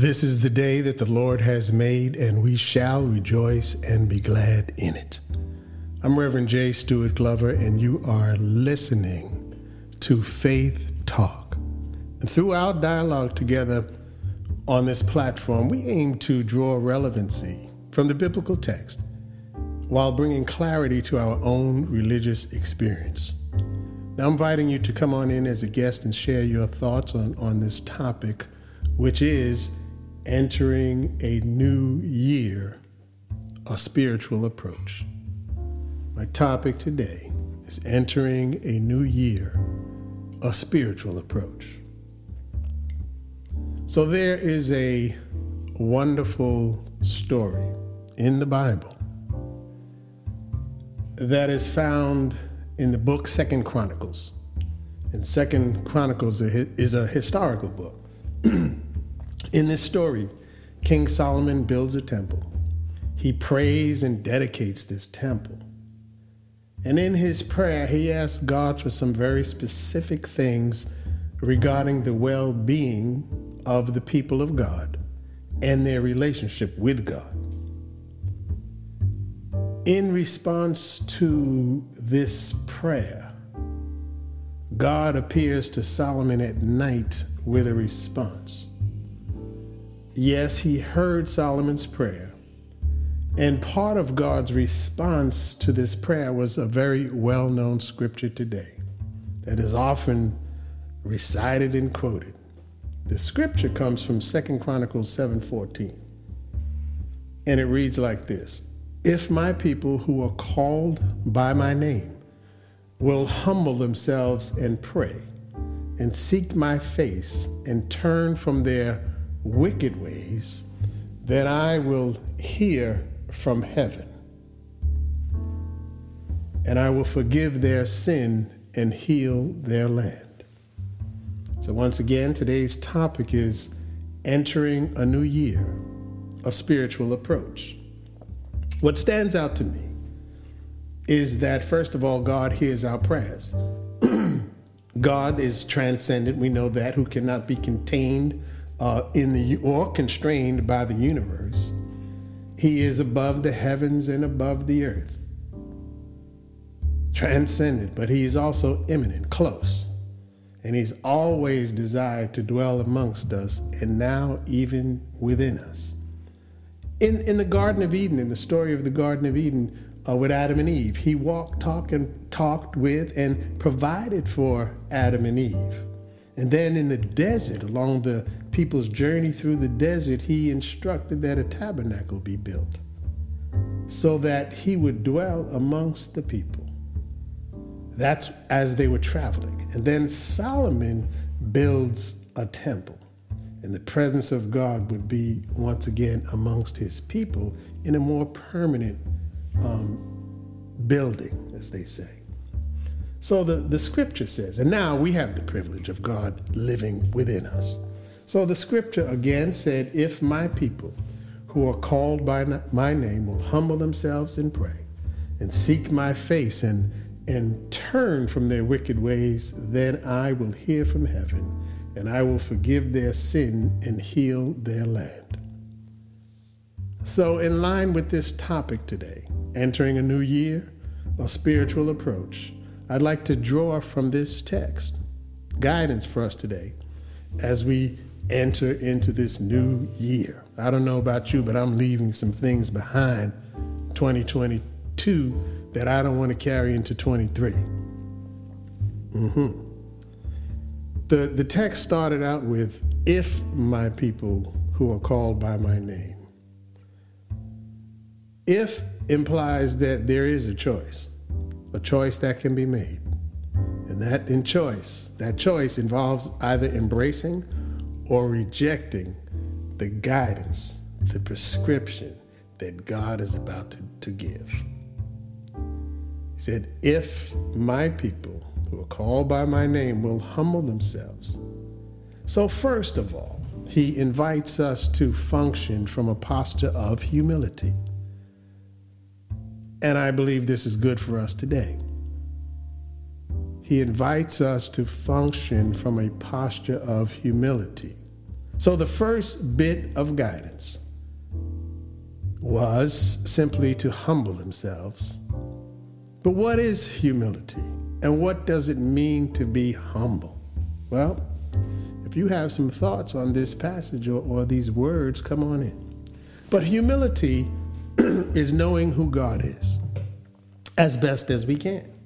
This is the day that the Lord has made, and we shall rejoice and be glad in it. I'm Reverend J. Stewart Glover, and you are listening to Faith Talk. And through our dialogue together on this platform, we aim to draw relevancy from the biblical text while bringing clarity to our own religious experience. Now, I'm inviting you to come on in as a guest and share your thoughts on, on this topic, which is entering a new year, a spiritual approach. My topic today is entering a new year, a spiritual approach. So, there is a wonderful story in the Bible that is found in the book Second Chronicles. And Second Chronicles is a historical book. in this story, King Solomon builds a temple. He prays and dedicates this temple. And in his prayer, he asks God for some very specific things regarding the well being of the people of God and their relationship with God. In response to this prayer, God appears to Solomon at night with a response. Yes, he heard Solomon's prayer. And part of God's response to this prayer was a very well known scripture today that is often recited and quoted. The scripture comes from 2 Chronicles 7:14. And it reads like this: if my people who are called by my name will humble themselves and pray and seek my face and turn from their wicked ways, then I will hear from heaven and I will forgive their sin and heal their land. So, once again, today's topic is entering a new year, a spiritual approach. What stands out to me is that, first of all, God hears our prayers. God is transcendent, we know that, who cannot be contained uh, in the or constrained by the universe. He is above the heavens and above the earth. Transcendent, but he is also immanent, close. And he's always desired to dwell amongst us and now even within us in, in the Garden of Eden, in the story of the Garden of Eden uh, with Adam and Eve, he walked, talked, and talked with and provided for Adam and Eve. And then in the desert, along the people's journey through the desert, he instructed that a tabernacle be built so that he would dwell amongst the people. That's as they were traveling. And then Solomon builds a temple and the presence of God would be once again amongst his people in a more permanent um, building, as they say. So the, the scripture says, and now we have the privilege of God living within us. So the scripture again said, If my people who are called by my name will humble themselves and pray and seek my face and, and turn from their wicked ways, then I will hear from heaven and I will forgive their sin and heal their land. So, in line with this topic today, entering a new year, a spiritual approach, I'd like to draw from this text guidance for us today as we enter into this new year. I don't know about you, but I'm leaving some things behind 2022 that I don't want to carry into 23. Mm-hmm. The, the text started out with, If my people who are called by my name. If implies that there is a choice, a choice that can be made. And that in choice, that choice involves either embracing or rejecting the guidance, the prescription that God is about to, to give. He said, If my people who are called by my name will humble themselves. So, first of all, he invites us to function from a posture of humility. And I believe this is good for us today. He invites us to function from a posture of humility. So the first bit of guidance was simply to humble themselves. But what is humility? And what does it mean to be humble? Well, if you have some thoughts on this passage or, or these words, come on in. But humility is knowing who God is as best as we can.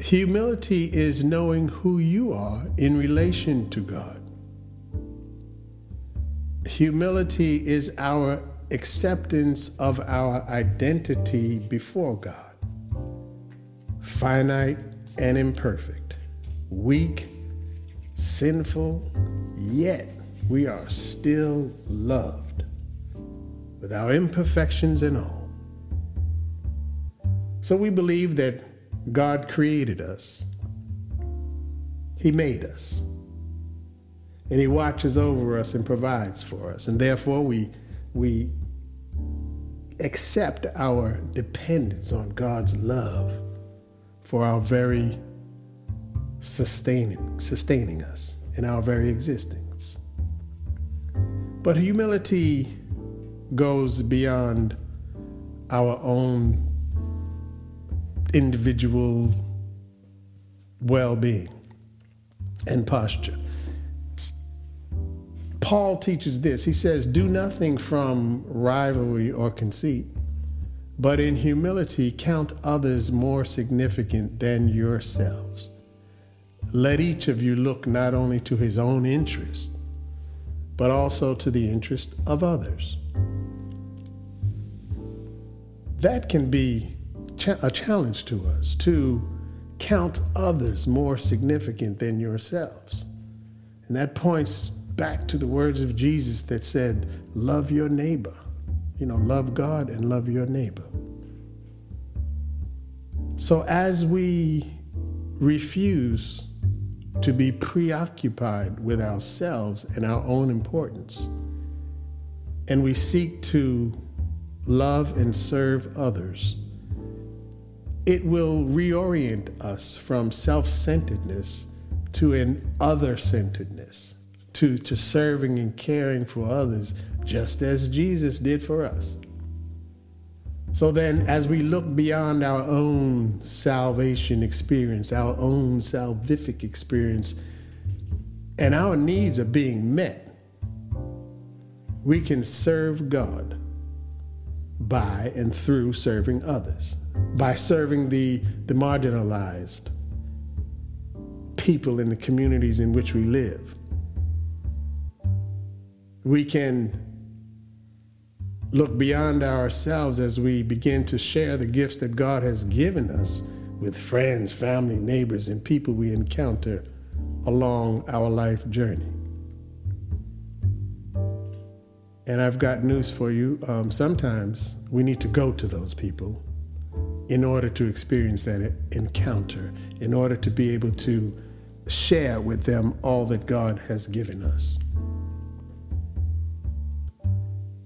Humility is knowing who you are in relation to God. Humility is our acceptance of our identity before God finite and imperfect, weak, sinful, yet we are still loved with our imperfections and all. So we believe that God created us, He made us, and He watches over us and provides for us, and therefore we, we accept our dependence on God's love for our very sustaining, sustaining us in our very existence. But humility goes beyond our own individual well being and posture. Paul teaches this. He says, Do nothing from rivalry or conceit, but in humility count others more significant than yourselves. Let each of you look not only to his own interest, but also to the interest of others. That can be a challenge to us to count others more significant than yourselves. And that points back to the words of Jesus that said, Love your neighbor. You know, love God and love your neighbor. So as we refuse to be preoccupied with ourselves and our own importance, and we seek to love and serve others, it will reorient us from self centeredness to an other centeredness, to, to serving and caring for others, just as Jesus did for us. So then, as we look beyond our own salvation experience, our own salvific experience, and our needs are being met, we can serve God by and through serving others by serving the, the marginalized people in the communities in which we live. We can look beyond ourselves as we begin to share the gifts that God has given us with friends, family, neighbors, and people we encounter along our life journey. And I've got news for you. Um, sometimes we need to go to those people in order to experience that encounter, in order to be able to share with them all that God has given us.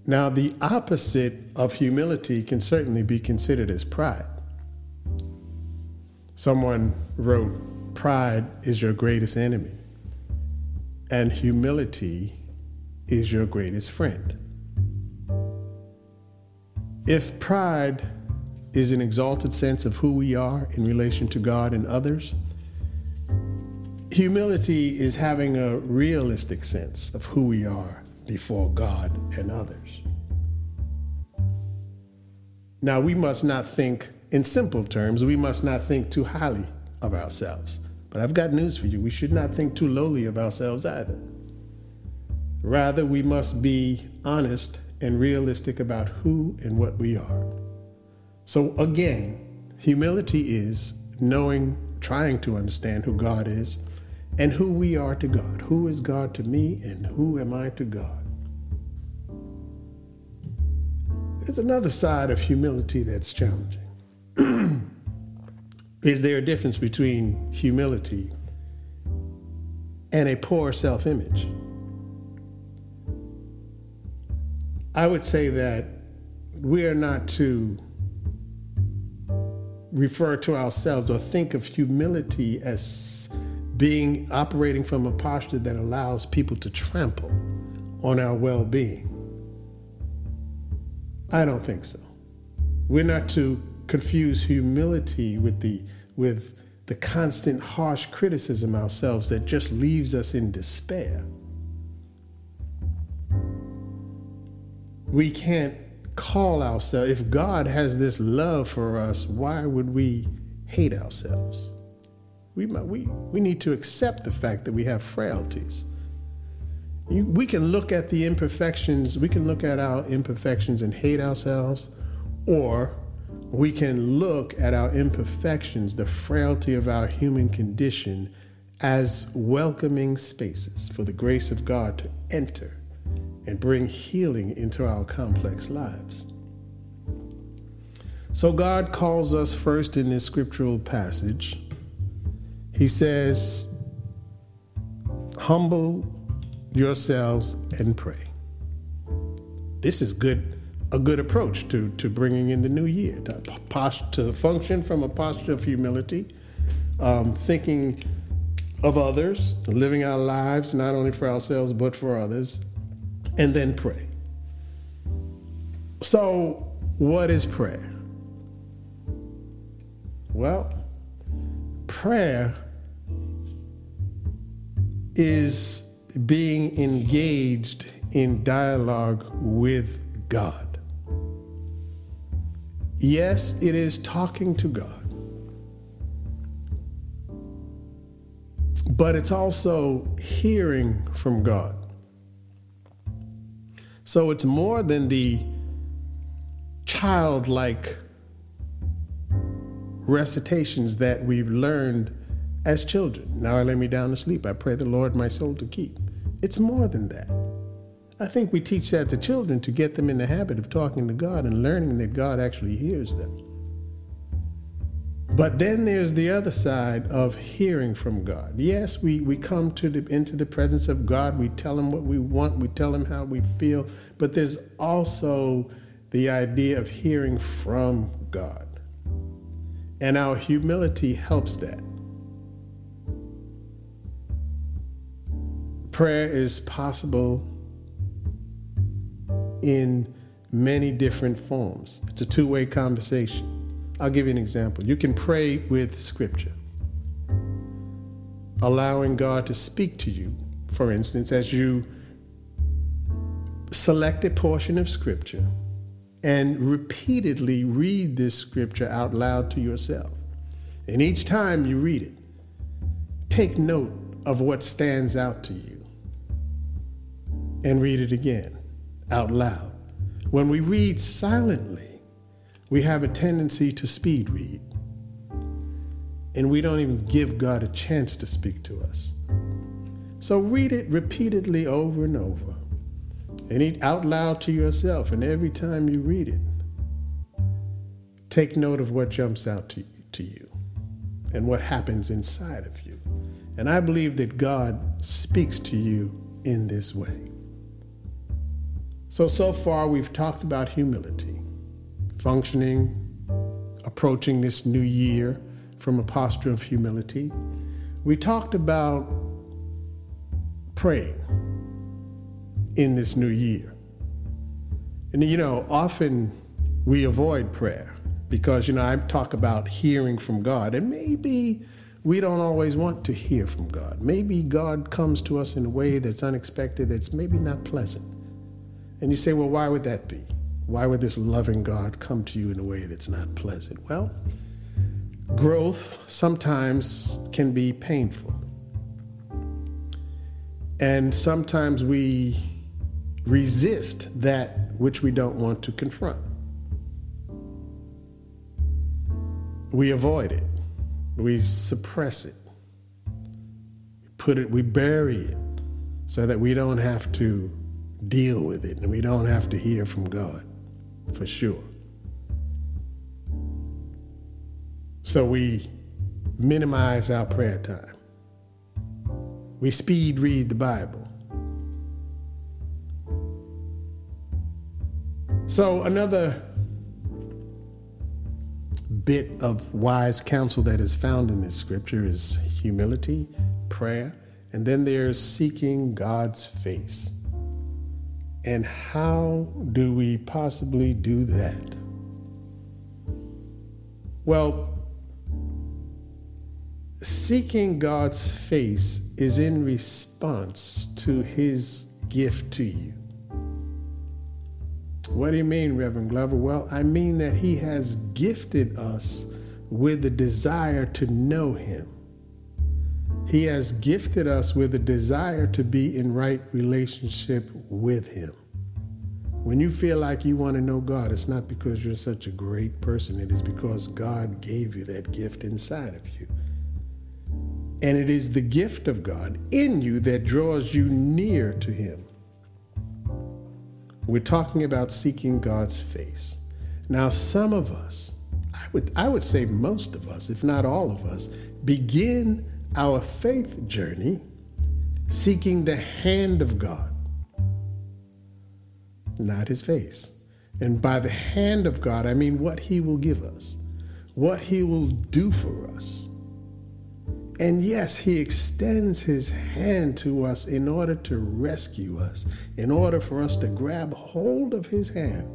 Now, the opposite of humility can certainly be considered as pride. Someone wrote, Pride is your greatest enemy, and humility is your greatest friend. If pride is an exalted sense of who we are in relation to God and others. Humility is having a realistic sense of who we are before God and others. Now, we must not think in simple terms, we must not think too highly of ourselves. But I've got news for you we should not think too lowly of ourselves either. Rather, we must be honest and realistic about who and what we are. So again, humility is knowing, trying to understand who God is and who we are to God. Who is God to me and who am I to God? There's another side of humility that's challenging. is there a difference between humility and a poor self image? I would say that we are not to refer to ourselves or think of humility as being operating from a posture that allows people to trample on our well-being. I don't think so. We're not to confuse humility with the with the constant harsh criticism ourselves that just leaves us in despair. We can't call ourselves, if God has this love for us, why would we hate ourselves? We, we, we need to accept the fact that we have frailties. You, we can look at the imperfections, we can look at our imperfections and hate ourselves, or we can look at our imperfections, the frailty of our human condition, as welcoming spaces for the grace of God to enter and bring healing into our complex lives. So, God calls us first in this scriptural passage. He says, Humble yourselves and pray. This is good, a good approach to, to bringing in the new year, to, post, to function from a posture of humility, um, thinking of others, living our lives not only for ourselves but for others, and then pray. So, what is prayer? Well, prayer is being engaged in dialogue with God. Yes, it is talking to God. But it's also hearing from God. So it's more than the childlike recitations that we've learned as children. Now I lay me down to sleep. I pray the Lord my soul to keep. It's more than that. I think we teach that to children to get them in the habit of talking to God and learning that God actually hears them. But then there's the other side of hearing from God. Yes, we, we come to the, into the presence of God, we tell Him what we want, we tell Him how we feel, but there's also the idea of hearing from God. And our humility helps that. Prayer is possible in many different forms. It's a two way conversation. I'll give you an example. You can pray with scripture, allowing God to speak to you. For instance, as you select a portion of scripture and repeatedly read this scripture out loud to yourself. And each time you read it, take note of what stands out to you and read it again out loud. When we read silently, we have a tendency to speed read. And we don't even give God a chance to speak to us. So read it repeatedly over and over. And eat out loud to yourself. And every time you read it, take note of what jumps out to, to you and what happens inside of you. And I believe that God speaks to you in this way. So, so far we've talked about humility, functioning, approaching this new year from a posture of humility. We talked about praying in this new year. And you know, often we avoid prayer because, you know, I talk about hearing from God, and maybe we don't always want to hear from God. Maybe God comes to us in a way that's unexpected, that's maybe not pleasant. And you say, well, why would that be? Why would this loving God come to you in a way that's not pleasant? Well, growth sometimes can be painful. And sometimes we resist that which we don't want to confront. We avoid it. We suppress it. We put it, we bury it so that we don't have to deal with it and we don't have to hear from God for sure. So we minimize our prayer time. We speed read the Bible. So, another bit of wise counsel that is found in this scripture is humility, prayer, and then there's seeking God's face. And how do we possibly do that? Well, seeking God's face is in response to his gift to you. What do you mean, Reverend Glover? Well, I mean that he has gifted us with the desire to know him. He has gifted us with a desire to be in right relationship with him. When you feel like you want to know God, it's not because you're such a great person. It is because God gave you that gift inside of you. And it is the gift of God in you that draws you near to Him. We're talking about seeking God's face. Now, some of us, I would, I would say most of us, if not all of us, begin our faith journey seeking the hand of God not his face. And by the hand of God, I mean what he will give us, what he will do for us. And yes, he extends his hand to us in order to rescue us, in order for us to grab hold of his hand.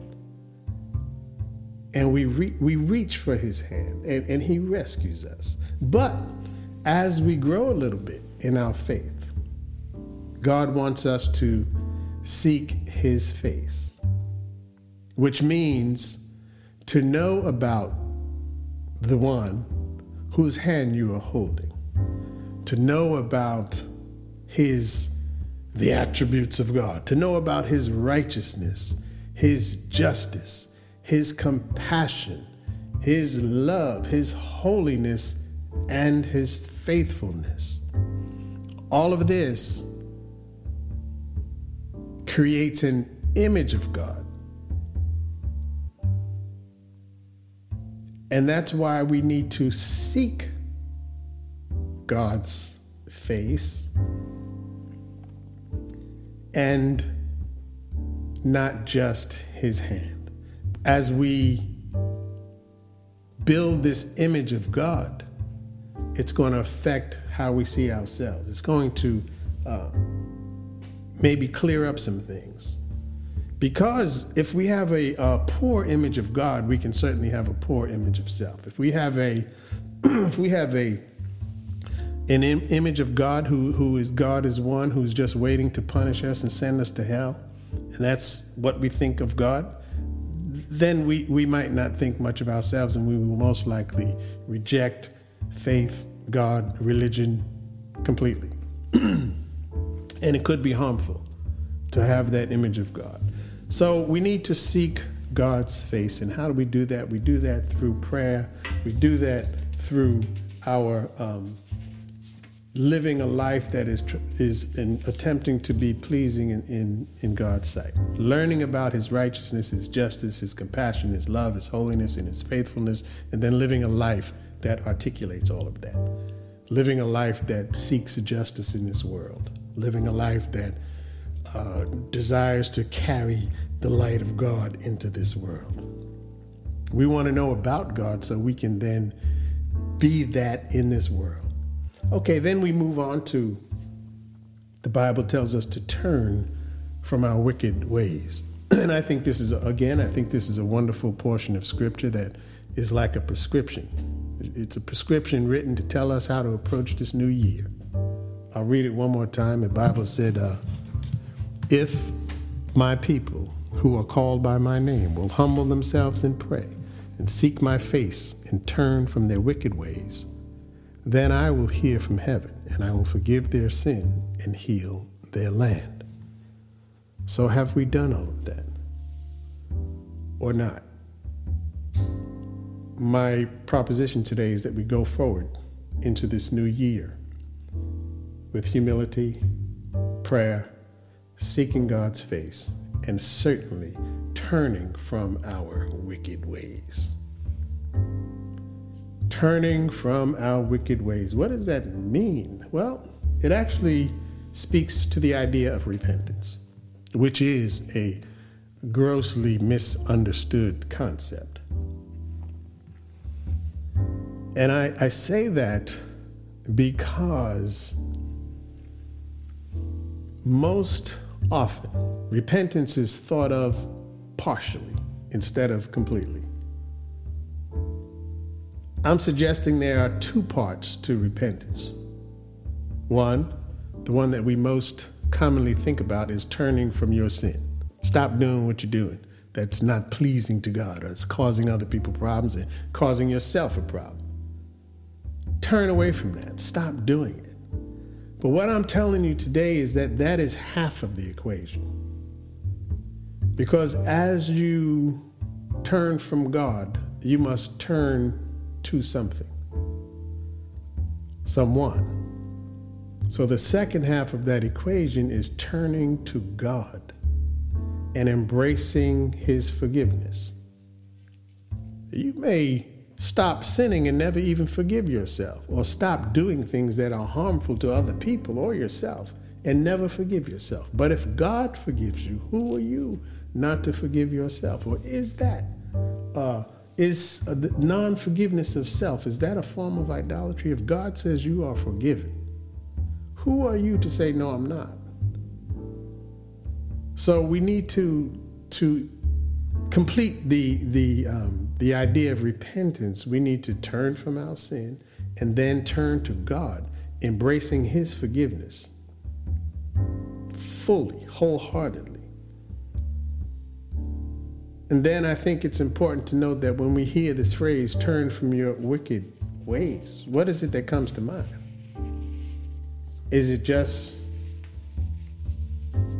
And we, re- we reach for his hand, and, and he rescues us. But as we grow a little bit in our faith, God wants us to seek his face, which means to know about the one whose hand you are holding, to know about his the attributes of God, to know about his righteousness, his justice, his compassion, his love, his holiness, and his faithfulness. All of this creates an image of God. And that's why we need to seek God's face and not just his hand. As we build this image of God, it's going to affect how we see ourselves. It's going to uh, maybe clear up some things. Because if we have a, a, poor image of God, we can certainly have a poor image of self. If we have a, if we have a, an Im- image of God who, who is God is one who's just waiting to punish us and send us to hell, and that's what we think of God, then we, we might not think much of ourselves and we will most likely reject faith, God, religion completely. And it could be harmful to have that image of God. So we need to seek God's face. And how do we do that? We do that through prayer, we do that through our um, living a life that is is in attempting to be pleasing in, in, in God's sight. Learning about his righteousness, his justice, his compassion, his love, his holiness, and his faithfulness, and then living a life that articulates all of that. Living a life that seeks justice in this world living a life that uh, desires to carry the light of God into this world. We want to know about God so we can then be that in this world. Okay, then we move on to the Bible tells us to turn from our wicked ways. And I think this is, again, I think this is a wonderful portion of Scripture that is like a prescription. It's a prescription written to tell us how to approach this new year. I'll read it one more time. The Bible said, uh, If my people who are called by my name will humble themselves and pray and seek my face and turn from their wicked ways, then I will hear from heaven and I will forgive their sin and heal their land. So, have we done all of that or not? My proposition today is that we go forward into this new year with humility, prayer, seeking God's face, and certainly turning from our wicked ways. Turning from our wicked ways. What does that mean? Well, it actually speaks to the idea of repentance, which is a grossly misunderstood concept. And I, I say that because most often, repentance is thought of partially instead of completely. I'm suggesting there are two parts to repentance. One, the one that we most commonly think about is turning from your sin. Stop doing what you're doing that's not pleasing to God or it's causing other people problems and causing yourself a problem. Turn away from that. Stop doing it. But what I'm telling you today is that that is half of the equation. Because as you turn from God, you must turn to something, someone. So the second half of that equation is turning to God and embracing His forgiveness. You may stop sinning and never even forgive yourself, or stop doing things that are harmful to other people or yourself and never forgive yourself. But if God forgives you, who are you not to forgive yourself? Or is that uh, is uh, non-forgiveness of self? Is that a form of idolatry? If God says you are forgiven, who are you to say no? I'm not. So we need to to complete the the um, the idea of repentance, we need to turn from our sin and then turn to God, embracing His forgiveness fully, wholeheartedly. And then I think it's important to note that when we hear this phrase, turn from your wicked ways, what is it that comes to mind? Is it just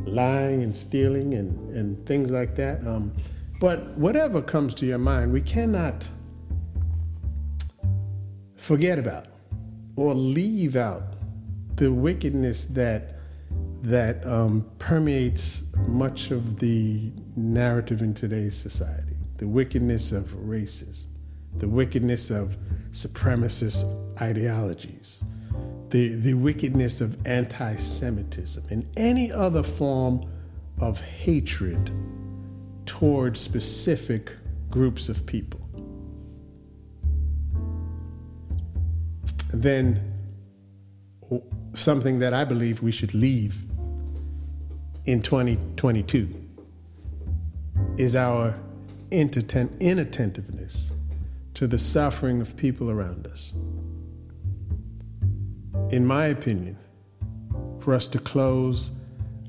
lying and stealing and, and things like that? Um, but whatever comes to your mind, we cannot forget about or leave out the wickedness that that um, permeates much of the narrative in today's society. The wickedness of racism, the wickedness of supremacist ideologies, the, the wickedness of anti Semitism, and any other form of hatred towards specific groups of people. then something that I believe we should leave in 2022 is our inattentiveness to the suffering of people around us. In my opinion, for us to close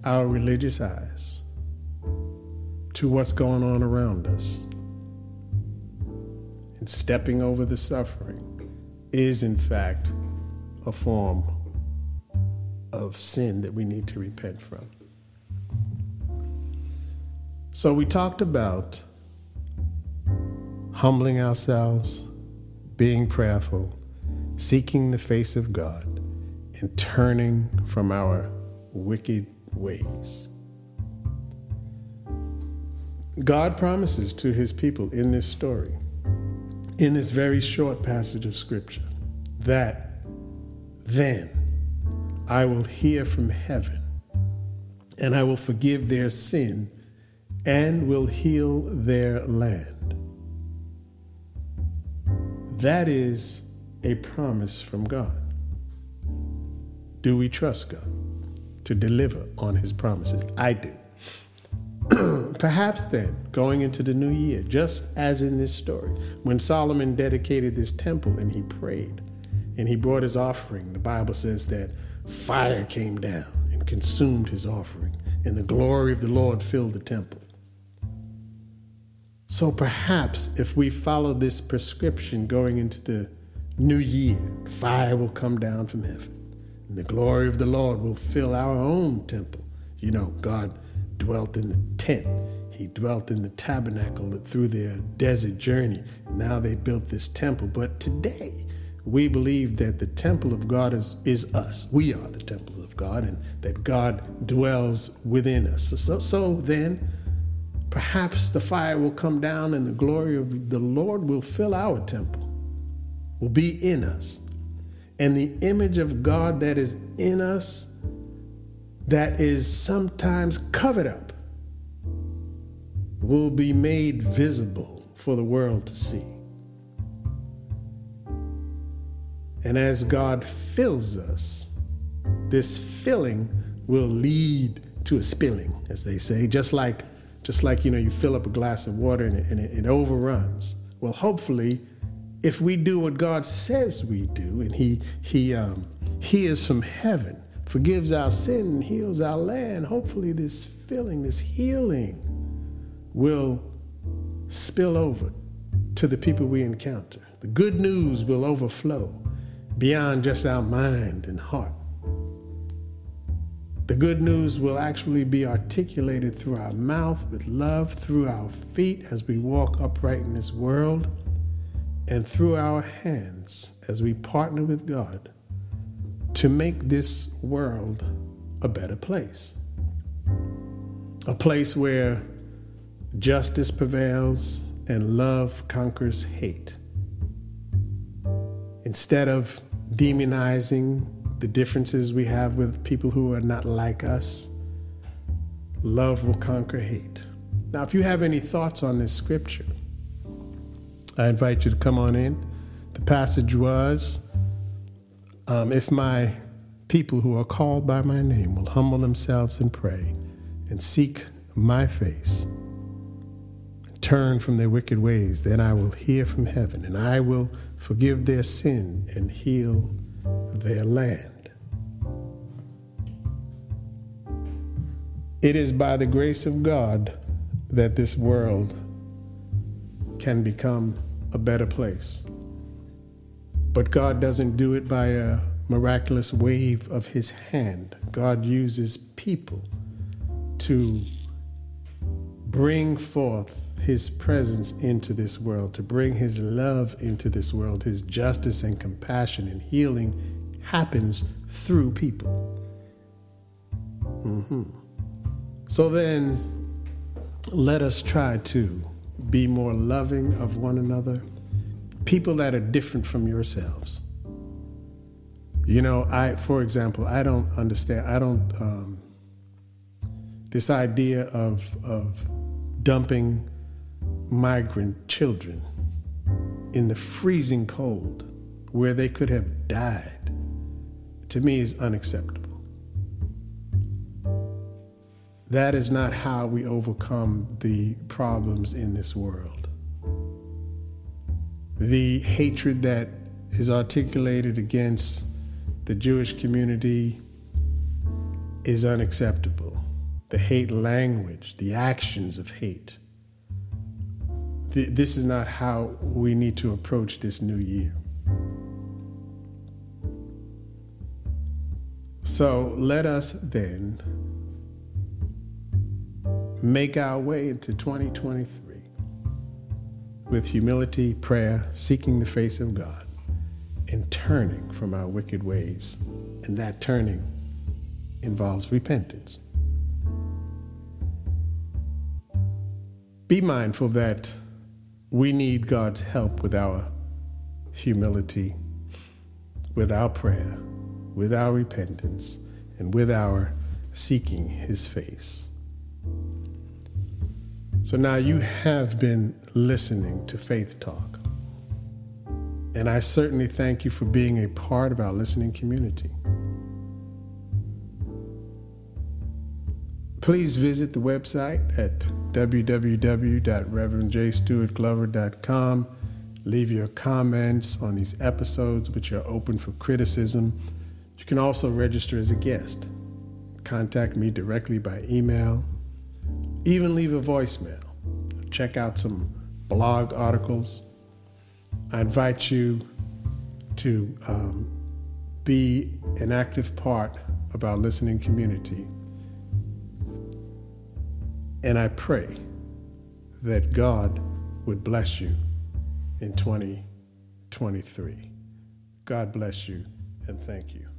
our religious eyes to what's going on around us. And stepping over the suffering is, in fact, a form of sin that we need to repent from. So, we talked about humbling ourselves, being prayerful, seeking the face of God, and turning from our wicked ways. God promises to his people in this story, in this very short passage of scripture, that then I will hear from heaven and I will forgive their sin and will heal their land. That is a promise from God. Do we trust God to deliver on his promises? I do. Perhaps then, going into the new year, just as in this story, when Solomon dedicated this temple and he prayed and he brought his offering, the Bible says that fire came down and consumed his offering, and the glory of the Lord filled the temple. So perhaps if we follow this prescription going into the new year, fire will come down from heaven, and the glory of the Lord will fill our own temple. You know, God dwelt in the tent. He dwelt in the tabernacle through their desert journey. Now they built this temple. But today, we believe that the temple of God is, is us. We are the temple of God, and that God dwells within us. So, so then, perhaps the fire will come down and the glory of the Lord will fill our temple, will be in us. And the image of God that is in us that is sometimes covered up will be made visible for the world to see. And as God fills us, this filling will lead to a spilling, as they say, just like just like you know you fill up a glass of water and, it, and it, it overruns. Well, hopefully, if we do what God says we do, and He He um, hears from heaven, forgives our sin, and heals our land, hopefully this filling, this healing, will spill over to the people we encounter. The good news will overflow beyond just our mind and heart. The good news will actually be articulated through our mouth with love, through our feet as we walk upright in this world, and through our hands as we partner with God to make this world a better place. A place where justice prevails and love conquers hate. Instead of demonizing the differences we have with people who are not like us, love will conquer hate. Now, if you have any thoughts on this scripture, I invite you to come on in. The passage was um, If my people who are called by my name will humble themselves and pray and seek my face, and turn from their wicked ways, then I will hear from heaven and I will forgive their sin and heal their land. It is by the grace of God that this world can become a better place. But God doesn't do it by a miraculous wave of his hand. God uses people to bring forth his presence into this world, to bring his love into this world. His justice and compassion and healing happens through people. Mm-hmm. So then, let us try to be more loving of one another, people that are different from yourselves. You know, I, for example, I don't understand, I don't, um, this idea of, of dumping migrant children in the freezing cold where they could have died, to me is unacceptable. That is not how we overcome the problems in this world. The hatred that is articulated against the Jewish community is unacceptable. The hate language, the actions of hate. This is not how we need to approach this new year. So let us then make our way into 2023 with humility, prayer, seeking the face of God, and turning from our wicked ways. And that turning involves repentance. Be mindful that we need God's help with our humility, with our prayer, with our repentance, and with our seeking His face. So now you have been listening to Faith Talk. And I certainly thank you for being a part of our listening community. Please visit the website at www.reverendjstewartglover.com. Leave your comments on these episodes, which are open for criticism. You can also register as a guest. Contact me directly by email even leave a voicemail. Check out some blog articles. I invite you to um, be an active part of our listening community. And I pray that God would bless you in 2023. God bless you and thank you.